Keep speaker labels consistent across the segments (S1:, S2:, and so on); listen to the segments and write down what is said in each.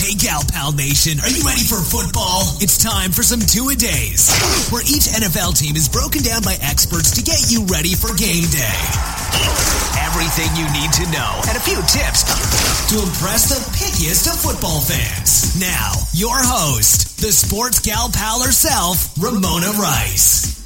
S1: Hey, Gal Pal Nation, are you ready for football? It's time for some two a days, where each NFL team is broken down by experts to get you ready for game day. Everything you need to know and a few tips to impress the pickiest of football fans. Now, your host, the sports gal pal herself, Ramona Rice.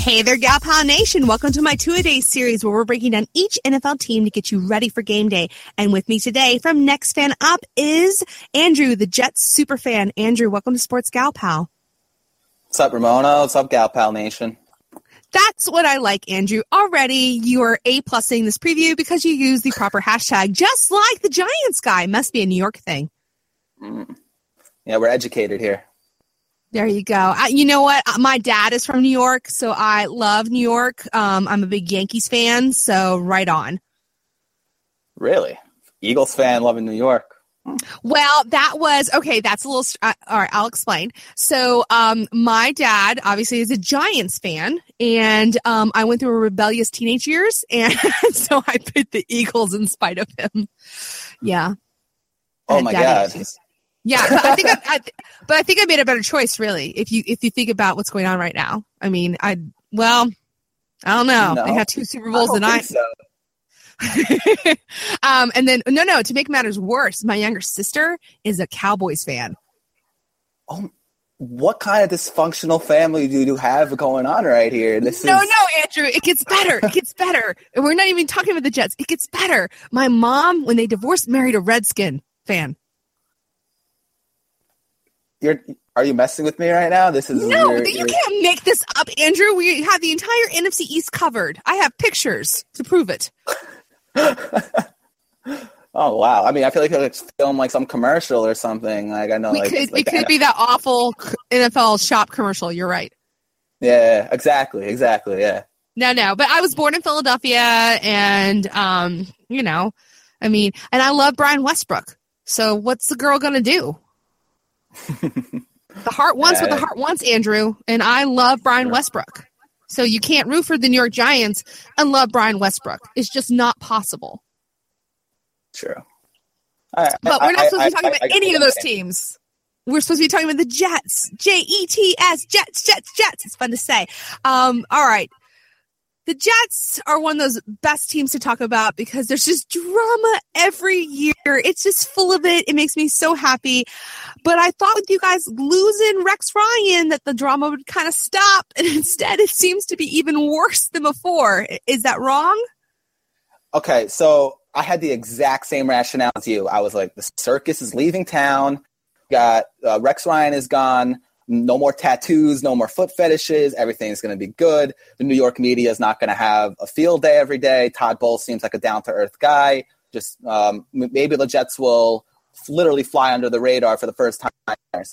S2: Hey there, Gal Pal Nation. Welcome to my two a day series where we're breaking down each NFL team to get you ready for game day. And with me today from Next Fan Up is Andrew, the Jets super fan. Andrew, welcome to Sports Gal Pal.
S3: What's up, Ramona? What's up, Gal Pal Nation?
S2: That's what I like, Andrew. Already you are A plusing this preview because you use the proper hashtag, just like the Giants guy. Must be a New York thing.
S3: Mm. Yeah, we're educated here.
S2: There you go. I, you know what? Uh, my dad is from New York, so I love New York. Um, I'm a big Yankees fan, so right on.
S3: Really? Eagles fan loving New York.
S2: Well, that was okay. That's a little. Uh, all right, I'll explain. So, um, my dad obviously is a Giants fan, and um, I went through a rebellious teenage years, and so I picked the Eagles in spite of him. Yeah.
S3: Oh my god.
S2: Yeah, but I think I, I, but I think I made a better choice, really. If you if you think about what's going on right now, I mean, I well, I don't know. No, they have two Super Bowls, and I.
S3: So.
S2: um, and then no, no. To make matters worse, my younger sister is a Cowboys fan.
S3: Oh, what kind of dysfunctional family do you have going on right here? This
S2: no,
S3: is...
S2: no, Andrew. It gets better. It gets better. We're not even talking about the Jets. It gets better. My mom, when they divorced, married a Redskin fan
S3: you're are you messing with me right now? This is
S2: no. You can't make this up, Andrew. We have the entire NFC East covered. I have pictures to prove it.
S3: oh wow! I mean, I feel like it's film like some commercial or something. Like I know,
S2: we
S3: like,
S2: could,
S3: like
S2: it could NFL. be that awful NFL shop commercial. You're right.
S3: Yeah, exactly, exactly. Yeah.
S2: No, no, but I was born in Philadelphia, and um, you know, I mean, and I love Brian Westbrook. So what's the girl gonna do? the heart wants what the heart wants, Andrew. And I love Brian Westbrook. So you can't root for the New York Giants and love Brian Westbrook. It's just not possible.
S3: True.
S2: I, but we're not I, supposed to be talking I, about any of those teams. We're supposed to be talking about the Jets. J E T S, Jets, Jets, Jets. It's fun to say. Um, all right the Jets are one of those best teams to talk about because there's just drama every year. It's just full of it. It makes me so happy. But I thought with you guys losing Rex Ryan that the drama would kind of stop. And instead, it seems to be even worse than before. Is that wrong?
S3: Okay. So I had the exact same rationale as you. I was like, the circus is leaving town. Got uh, Rex Ryan is gone no more tattoos, no more foot fetishes. Everything's going to be good. The New York media is not going to have a field day every day. Todd Bowles seems like a down to earth guy. Just um, maybe the Jets will literally fly under the radar for the first time.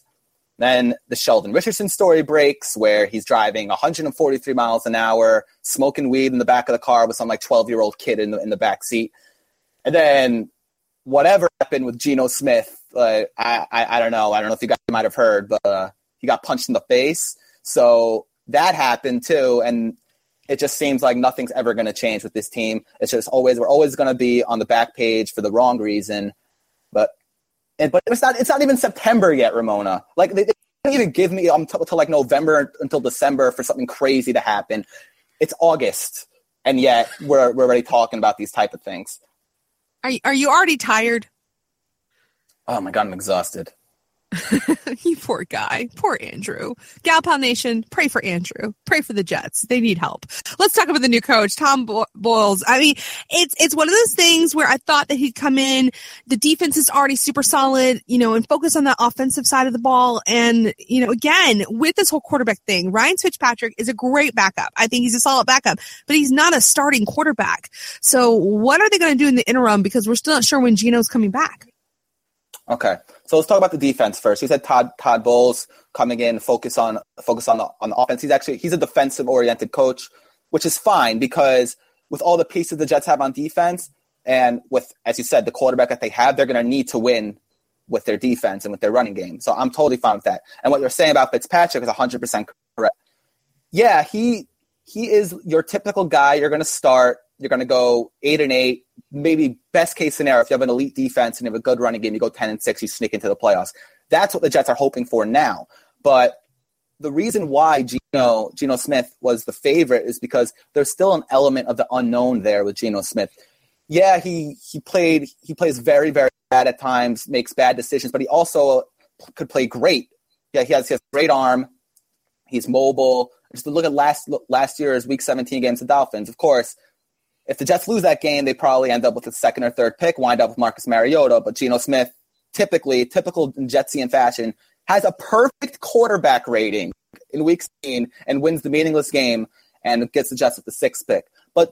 S3: Then the Sheldon Richardson story breaks where he's driving 143 miles an hour, smoking weed in the back of the car with some like 12 year old kid in the, in the back seat. And then whatever happened with Geno Smith, uh, I, I, I don't know. I don't know if you guys might have heard, but uh, he got punched in the face. So that happened too. And it just seems like nothing's ever going to change with this team. It's just always, we're always going to be on the back page for the wrong reason. But, and, but it's not, it's not even September yet, Ramona. Like they, they don't even give me um, until like November until December for something crazy to happen. It's August. And yet we're, we're already talking about these type of things.
S2: Are, you, are you already tired?
S3: Oh my God, I'm exhausted.
S2: you poor guy. Poor Andrew. Gal Pal Nation, pray for Andrew. Pray for the Jets. They need help. Let's talk about the new coach, Tom Bo- Bowles. I mean, it's it's one of those things where I thought that he'd come in, the defense is already super solid, you know, and focus on the offensive side of the ball. And, you know, again, with this whole quarterback thing, Ryan Fitzpatrick is a great backup. I think he's a solid backup, but he's not a starting quarterback. So what are they going to do in the interim? Because we're still not sure when Geno's coming back.
S3: Okay. So let's talk about the defense first. You said Todd Todd Bowles coming in, focus on focus on the on the offense. He's actually he's a defensive oriented coach, which is fine because with all the pieces the Jets have on defense, and with as you said the quarterback that they have, they're going to need to win with their defense and with their running game. So I'm totally fine with that. And what you're saying about Fitzpatrick is 100 percent correct. Yeah, he he is your typical guy. You're going to start you're going to go eight and eight. Maybe best case scenario, if you have an elite defense and you have a good running game, you go ten and six, you sneak into the playoffs. That's what the Jets are hoping for now. But the reason why Geno Geno Smith was the favorite is because there's still an element of the unknown there with Geno Smith. Yeah, he he played he plays very very bad at times, makes bad decisions, but he also could play great. Yeah, he has he has great arm. He's mobile. Just look at last last year's Week 17 against the Dolphins. Of course, if the Jets lose that game, they probably end up with a second or third pick, wind up with Marcus Mariota. But Geno Smith, typically, typical Jetsian fashion, has a perfect quarterback rating in Week 16 and wins the meaningless game and gets the Jets with the sixth pick. But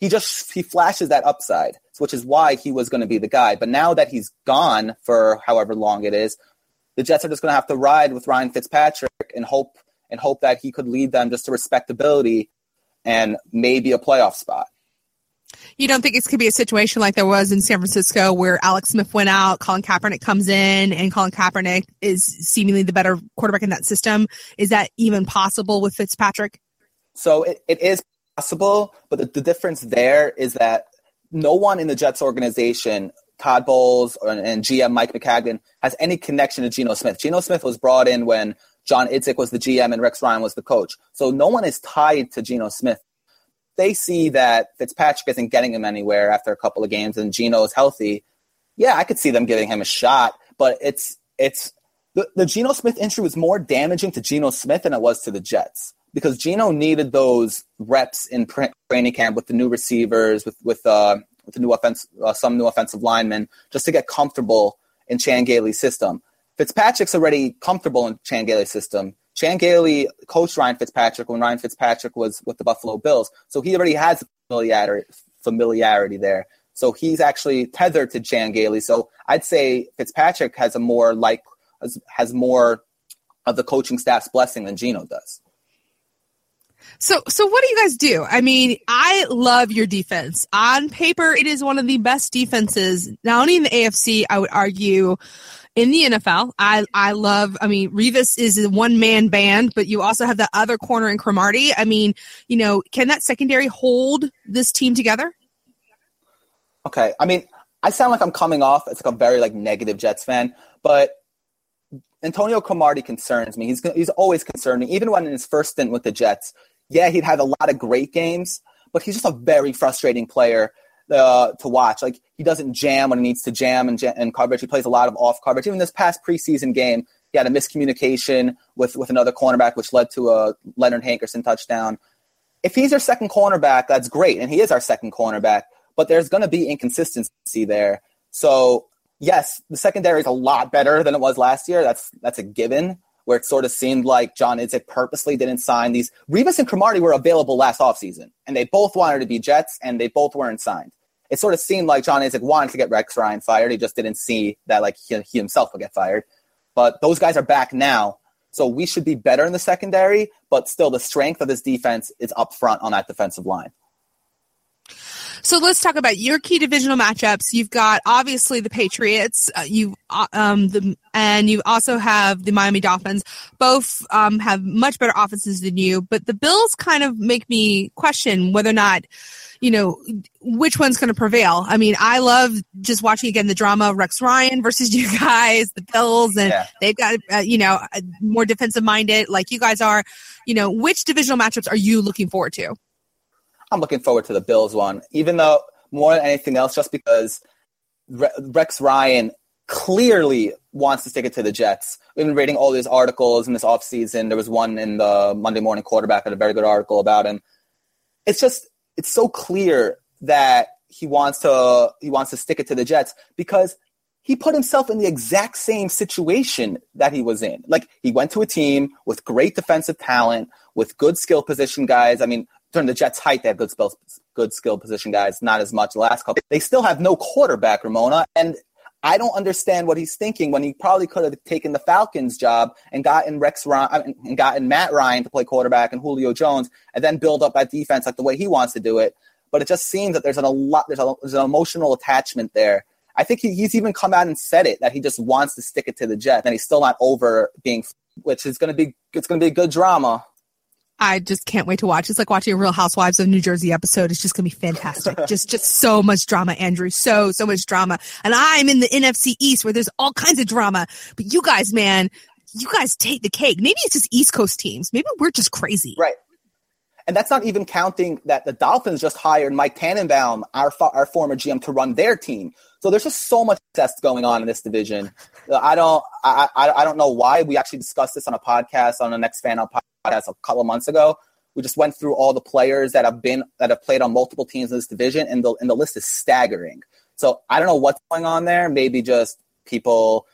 S3: he just he flashes that upside, which is why he was going to be the guy. But now that he's gone for however long it is, the Jets are just going to have to ride with Ryan Fitzpatrick and hope and hope that he could lead them just to respectability and maybe a playoff spot.
S2: You don't think it could be a situation like there was in San Francisco where Alex Smith went out, Colin Kaepernick comes in, and Colin Kaepernick is seemingly the better quarterback in that system? Is that even possible with Fitzpatrick?
S3: So it, it is possible, but the, the difference there is that no one in the Jets organization Todd Bowles and GM Mike Maccagnan has any connection to Geno Smith. Geno Smith was brought in when John Idzik was the GM and Rex Ryan was the coach. So no one is tied to Geno Smith. They see that Fitzpatrick isn't getting him anywhere after a couple of games and Geno is healthy. Yeah, I could see them giving him a shot, but it's it's the, the Geno Smith injury was more damaging to Geno Smith than it was to the Jets because Geno needed those reps in training camp with the new receivers, with with uh, with the new offense, uh, some new offensive linemen, just to get comfortable in Chan Gailey's system. Fitzpatrick's already comfortable in Chan Gailey's system. Chan Gailey coached Ryan Fitzpatrick when Ryan Fitzpatrick was with the Buffalo Bills, so he already has familiarity, familiarity there. So he's actually tethered to Chan Gailey. So I'd say Fitzpatrick has a more like has, more of the coaching staff's blessing than Geno does.
S2: So, so what do you guys do? I mean, I love your defense. On paper, it is one of the best defenses, not only in the AFC, I would argue, in the NFL. I, I love, I mean, Revis is a one man band, but you also have the other corner in Cromartie. I mean, you know, can that secondary hold this team together?
S3: Okay. I mean, I sound like I'm coming off as like a very like negative Jets fan, but Antonio Cromartie concerns me. He's he's always concerned me. Even when in his first stint with the Jets, yeah, he'd have a lot of great games, but he's just a very frustrating player uh, to watch. Like he doesn't jam when he needs to jam and, and coverage. He plays a lot of off coverage. Even this past preseason game, he had a miscommunication with with another cornerback, which led to a Leonard Hankerson touchdown. If he's your second cornerback, that's great, and he is our second cornerback. But there's going to be inconsistency there. So yes, the secondary is a lot better than it was last year. That's that's a given where it sort of seemed like John Idzik purposely didn't sign these. Revis and Cromartie were available last offseason, and they both wanted to be Jets, and they both weren't signed. It sort of seemed like John Idzik wanted to get Rex Ryan fired. He just didn't see that like he, he himself would get fired. But those guys are back now. So we should be better in the secondary, but still the strength of this defense is up front on that defensive line.
S2: So let's talk about your key divisional matchups. You've got obviously the Patriots, uh, you uh, um the and you also have the Miami Dolphins. Both um have much better offenses than you, but the Bills kind of make me question whether or not you know which one's going to prevail. I mean, I love just watching again the drama of Rex Ryan versus you guys, the Bills, and yeah. they've got uh, you know more defensive minded like you guys are. You know, which divisional matchups are you looking forward to?
S3: I'm looking forward to the Bills one, even though more than anything else, just because Rex Ryan clearly wants to stick it to the Jets. We've been reading all these articles in this offseason. There was one in the Monday Morning Quarterback had a very good article about him. It's just it's so clear that he wants to he wants to stick it to the Jets because he put himself in the exact same situation that he was in. Like he went to a team with great defensive talent, with good skill position guys. I mean, during the Jets' height, they have good skill, good skill position guys. Not as much the last couple. They still have no quarterback, Ramona, and I don't understand what he's thinking when he probably could have taken the Falcons' job and gotten Rex Ryan and gotten Matt Ryan to play quarterback and Julio Jones, and then build up that defense like the way he wants to do it. But it just seems that there's an, a lot there's, a, there's an emotional attachment there. I think he, he's even come out and said it that he just wants to stick it to the Jets, and he's still not over being, which is going to be it's going to be good drama.
S2: I just can't wait to watch. It's like watching a Real Housewives of New Jersey episode. It's just gonna be fantastic. just just so much drama, Andrew. So so much drama. And I'm in the NFC East where there's all kinds of drama. But you guys, man, you guys take the cake. Maybe it's just East Coast teams. Maybe we're just crazy.
S3: Right. And that's not even counting that the Dolphins just hired Mike Tannenbaum, our our former GM, to run their team. So there's just so much test going on in this division. Uh, I don't I, I, I don't know why. We actually discussed this on a podcast on the next fan up podcast a couple of months ago. We just went through all the players that have been that have played on multiple teams in this division, and the and the list is staggering. So I don't know what's going on there. Maybe just people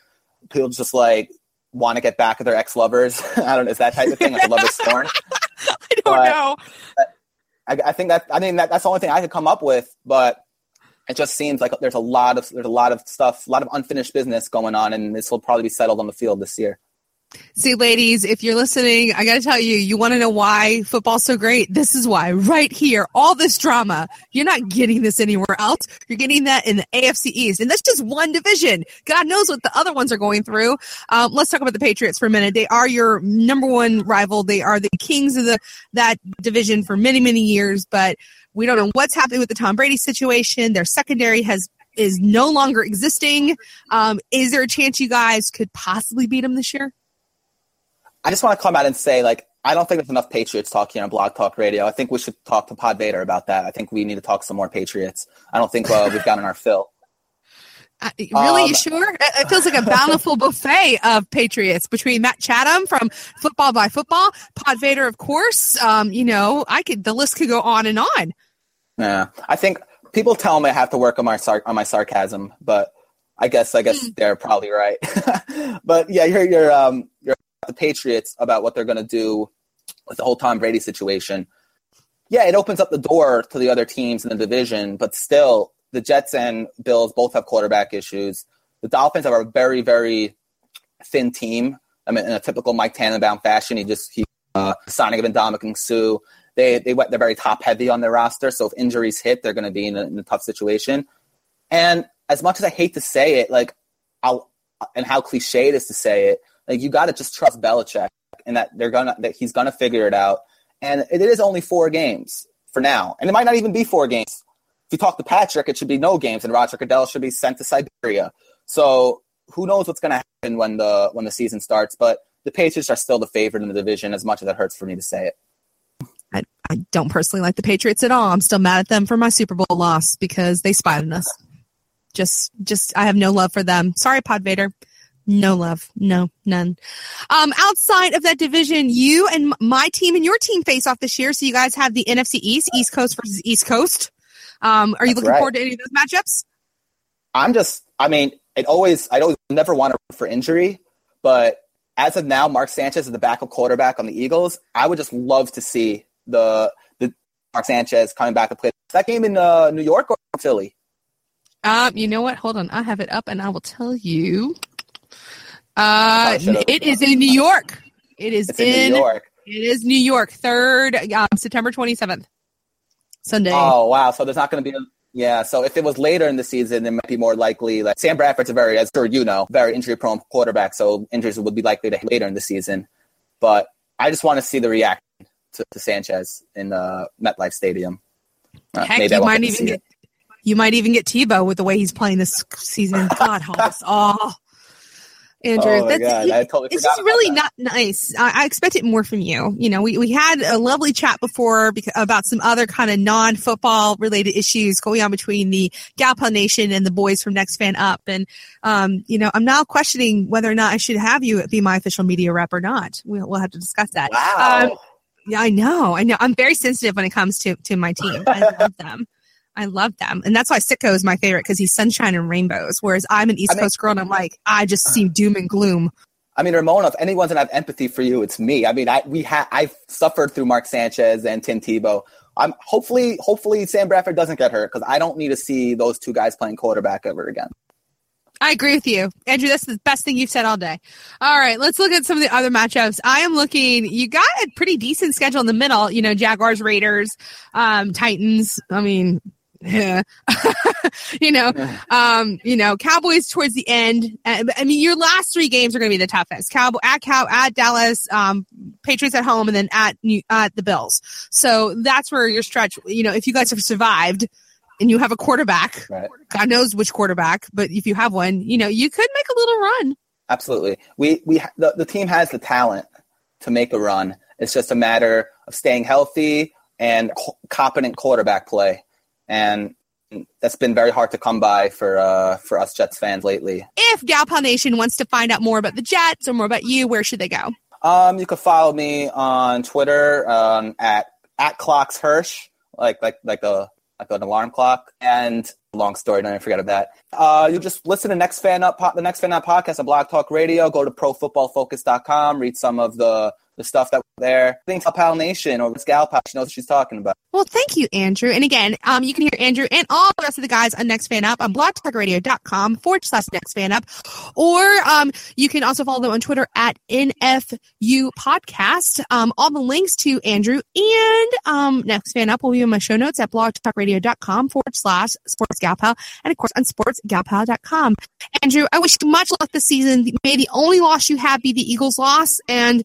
S3: people just like want to get back at their ex lovers. I don't know, is that type of thing like love is scorn.
S2: I don't but know.
S3: I, I, think that I mean that, that's the only thing I could come up with, but it just seems like there's a lot of there's a lot of stuff, a lot of unfinished business going on, and this will probably be settled on the field this year.
S2: See, ladies, if you're listening, I got to tell you, you want to know why football's so great? This is why. Right here, all this drama. You're not getting this anywhere else. You're getting that in the AFC East. And that's just one division. God knows what the other ones are going through. Um, let's talk about the Patriots for a minute. They are your number one rival. They are the kings of the that division for many, many years, but we don't know what's happening with the Tom Brady situation. Their secondary has is no longer existing. Um, is there a chance you guys could possibly beat them this year?
S3: I just want to come out and say, like, I don't think there's enough Patriots talk here on Blog Talk Radio. I think we should talk to Pod Vader about that. I think we need to talk some more Patriots. I don't think uh, we've gotten our fill.
S2: Uh, really, um, you sure? It feels like a bountiful buffet of Patriots between Matt Chatham from Football by Football, Pod Vader, of course. Um, you know, I could the list could go on and on.
S3: Yeah, I think people tell me I have to work on my sar- on my sarcasm, but I guess I guess mm. they're probably right. but yeah, you're you're um you're the Patriots about what they're going to do with the whole Tom Brady situation. Yeah, it opens up the door to the other teams in the division, but still, the Jets and Bills both have quarterback issues. The Dolphins are a very, very thin team. I mean, in a typical Mike Tannenbaum fashion, he just he uh, signing of Ndamukong Suh. They they went they're very top heavy on their roster, so if injuries hit, they're going to be in a, in a tough situation. And as much as I hate to say it, like I'll and how cliche it is to say it, like you got to just trust Belichick and that they're gonna that he's gonna figure it out. And it is only four games for now, and it might not even be four games. If you talk to Patrick, it should be no games, and Roger Goodell should be sent to Siberia. So who knows what's to happen when the when the season starts? But the Patriots are still the favorite in the division, as much as it hurts for me to say it.
S2: I, I don't personally like the Patriots at all. I'm still mad at them for my Super Bowl loss because they spied on us. Just, just, I have no love for them. Sorry, Pod Vader. No love. No, none. Um, outside of that division, you and my team and your team face off this year. So you guys have the NFC East, East Coast versus East Coast. Um, are you looking right. forward to any of those matchups?
S3: I'm just, I mean, it always, I always never want to for injury, but as of now, Mark Sanchez is the backup quarterback on the Eagles. I would just love to see the the Mark Sanchez coming back to play that game in uh, New York or Philly.
S2: Um, you know what? Hold on, I have it up, and I will tell you. Uh, it is in New York. It is in, in, New York. It is New York. Third, um, September twenty seventh, Sunday.
S3: Oh wow! So there's not going to be. A, yeah, so if it was later in the season, it might be more likely. Like Sam Bradford's a very, as sure you know, very injury prone quarterback, so injuries would be likely to later in the season. But I just want to see the reaction to, to Sanchez in the MetLife Stadium.
S2: Uh, Heck, you might even get. It. You might even get Tebow with the way he's playing this season. God help us all. Andrew. Oh that's, totally it's just really not nice. I, I expected more from you. You know, we, we had a lovely chat before because, about some other kind of non football related issues going on between the Gal Pal Nation and the boys from Next Fan Up. And, um, you know, I'm now questioning whether or not I should have you be my official media rep or not. We'll, we'll have to discuss that.
S3: Wow. Um,
S2: yeah, I know. I know. I'm very sensitive when it comes to, to my team. I love them. I love them. And that's why Sitko is my favorite because he's sunshine and rainbows. Whereas I'm an East I mean, Coast girl and I'm like, I just see doom and gloom.
S3: I mean, Ramona, if anyone's gonna have empathy for you, it's me. I mean, I we have I've suffered through Mark Sanchez and Tim Tebow. I'm hopefully hopefully Sam Bradford doesn't get hurt because I don't need to see those two guys playing quarterback ever again.
S2: I agree with you. Andrew, that's the best thing you've said all day. All right, let's look at some of the other matchups. I am looking, you got a pretty decent schedule in the middle, you know, Jaguars, Raiders, um, Titans. I mean, you know, um, you know, Cowboys towards the end. Uh, I mean, your last three games are going to be the toughest. Cowboy at Cow at Dallas, um, Patriots at home, and then at New, at the Bills. So that's where your stretch. You know, if you guys have survived and you have a quarterback, right. God knows which quarterback, but if you have one, you know, you could make a little run.
S3: Absolutely. We we the, the team has the talent to make a run. It's just a matter of staying healthy and competent quarterback play. And that's been very hard to come by for uh, for us Jets fans lately.
S2: If Gal Pal Nation wants to find out more about the Jets or more about you, where should they go?
S3: Um, you can follow me on Twitter um, at at Clocks Hersh, like like like a like an alarm clock. And long story, don't forget of that. Uh, you just listen to Next Fan Up, the Next Fan Up podcast on Blog Talk Radio. Go to ProFootballFocus.com, read some of the the stuff that there. Think Pal Nation or Gal Pal. She knows what she's talking about.
S2: Well, thank you, Andrew. And again, um, you can hear Andrew and all the rest of the guys on Next Fan Up on blogtalkradio.com forward slash Next Fan Up. Or um, you can also follow them on Twitter at NFU Podcast. Um, all the links to Andrew and um, Next Fan Up will be in my show notes at blogtalkradio.com forward slash Sports Gal Pal. And of course on sportsgalpal.com. Andrew, I wish you much luck this season. May the only loss you have be the Eagles loss. And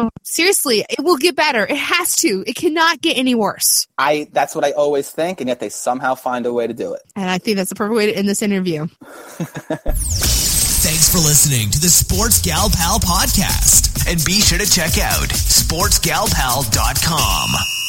S2: um, seriously, it will get better. It has to. It cannot get any worse.
S3: I that's what I always think, and yet they somehow find a way to do it.
S2: And I think that's the perfect way to end this interview.
S1: Thanks for listening to the Sports Gal Pal podcast. And be sure to check out sportsgalpal.com.